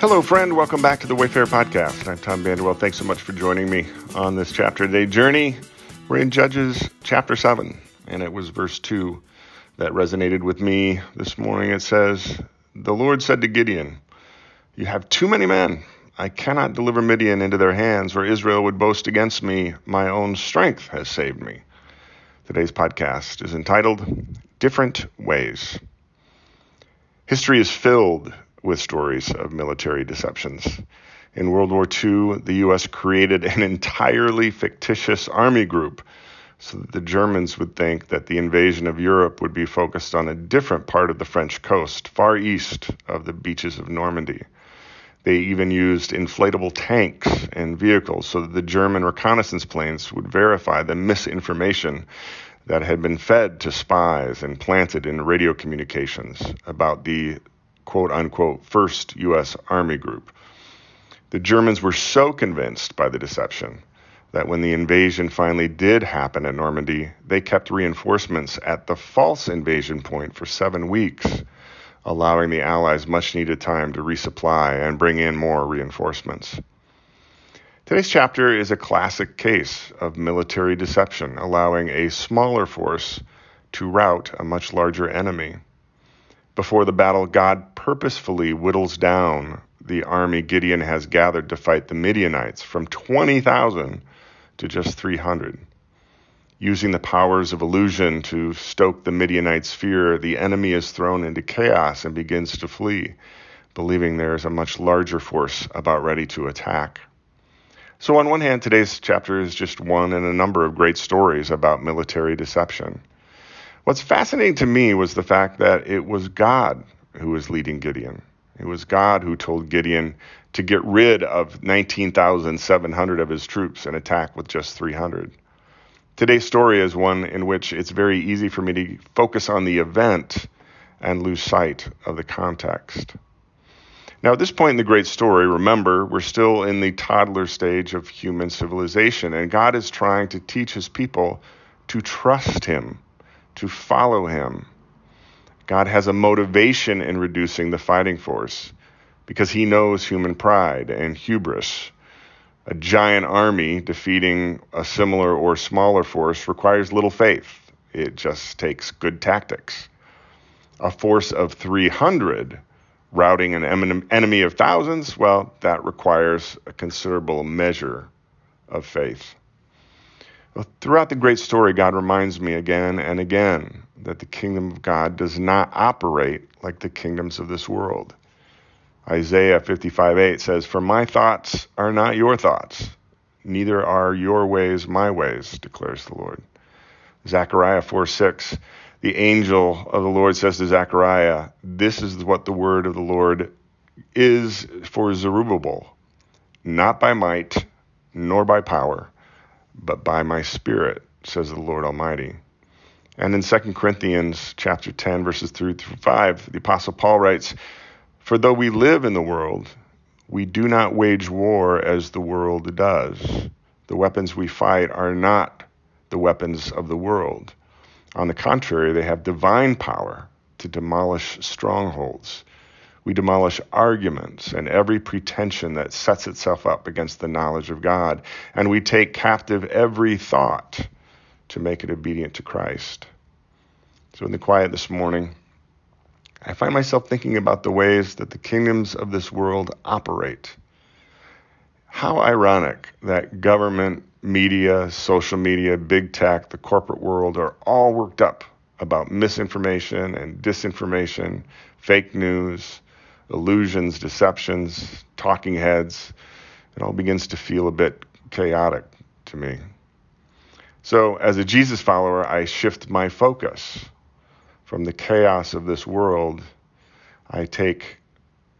Hello, friend. Welcome back to the Wayfarer Podcast. I'm Tom Vanderwell. Thanks so much for joining me on this chapter today journey. We're in Judges chapter 7, and it was verse 2 that resonated with me this morning. It says, The Lord said to Gideon, You have too many men. I cannot deliver Midian into their hands, or Israel would boast against me. My own strength has saved me. Today's podcast is entitled Different Ways. History is filled with stories of military deceptions. In World War II, the U.S. created an entirely fictitious army group so that the Germans would think that the invasion of Europe would be focused on a different part of the French coast, far east of the beaches of Normandy. They even used inflatable tanks and vehicles so that the German reconnaissance planes would verify the misinformation that had been fed to spies and planted in radio communications about the quote unquote first U.S. Army group. The Germans were so convinced by the deception that when the invasion finally did happen at Normandy, they kept reinforcements at the false invasion point for seven weeks, allowing the Allies much needed time to resupply and bring in more reinforcements. Today's chapter is a classic case of military deception, allowing a smaller force to rout a much larger enemy. Before the battle, God purposefully whittles down the army Gideon has gathered to fight the Midianites from 20,000 to just 300. Using the powers of illusion to stoke the Midianites' fear, the enemy is thrown into chaos and begins to flee, believing there is a much larger force about ready to attack. So, on one hand, today's chapter is just one in a number of great stories about military deception. What's fascinating to me was the fact that it was God who was leading Gideon. It was God who told Gideon to get rid of 19,700 of his troops and attack with just 300. Today's story is one in which it's very easy for me to focus on the event and lose sight of the context. Now, at this point in the great story, remember, we're still in the toddler stage of human civilization, and God is trying to teach his people to trust him to follow him. God has a motivation in reducing the fighting force because he knows human pride and hubris. A giant army defeating a similar or smaller force requires little faith. It just takes good tactics. A force of 300 routing an enemy of thousands, well, that requires a considerable measure of faith. Throughout the great story, God reminds me again and again that the kingdom of God does not operate like the kingdoms of this world. Isaiah 55 8 says, For my thoughts are not your thoughts, neither are your ways my ways, declares the Lord. Zechariah 4 6, the angel of the Lord says to Zechariah, This is what the word of the Lord is for Zerubbabel, not by might, nor by power but by my spirit, says the Lord Almighty. And in 2 Corinthians chapter 10 verses 3 through 5, the apostle Paul writes, "For though we live in the world, we do not wage war as the world does. The weapons we fight are not the weapons of the world. On the contrary, they have divine power to demolish strongholds." We demolish arguments and every pretension that sets itself up against the knowledge of God. And we take captive every thought to make it obedient to Christ. So, in the quiet this morning, I find myself thinking about the ways that the kingdoms of this world operate. How ironic that government, media, social media, big tech, the corporate world are all worked up about misinformation and disinformation, fake news, illusions, deceptions, talking heads. It all begins to feel a bit chaotic to me. So, as a Jesus follower, I shift my focus from the chaos of this world. I take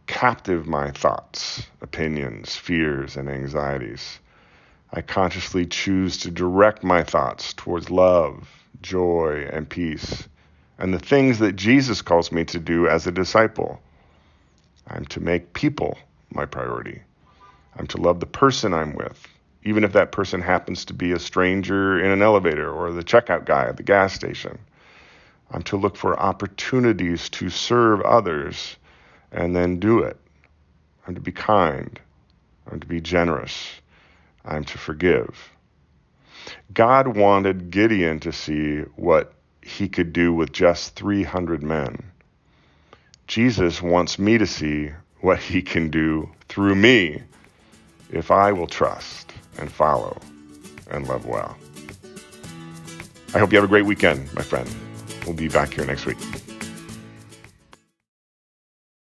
captive my thoughts, opinions, fears, and anxieties. I consciously choose to direct my thoughts towards love, joy, and peace, and the things that Jesus calls me to do as a disciple I'm to make people my priority. I'm to love the person I'm with, even if that person happens to be a stranger in an elevator or the checkout guy at the gas station. I'm to look for opportunities to serve others and then do it. I'm to be kind. I'm to be generous. I'm to forgive. God wanted Gideon to see what he could do with just 300 men. Jesus wants me to see what he can do through me if I will trust and follow and love well. I hope you have a great weekend, my friend. We'll be back here next week.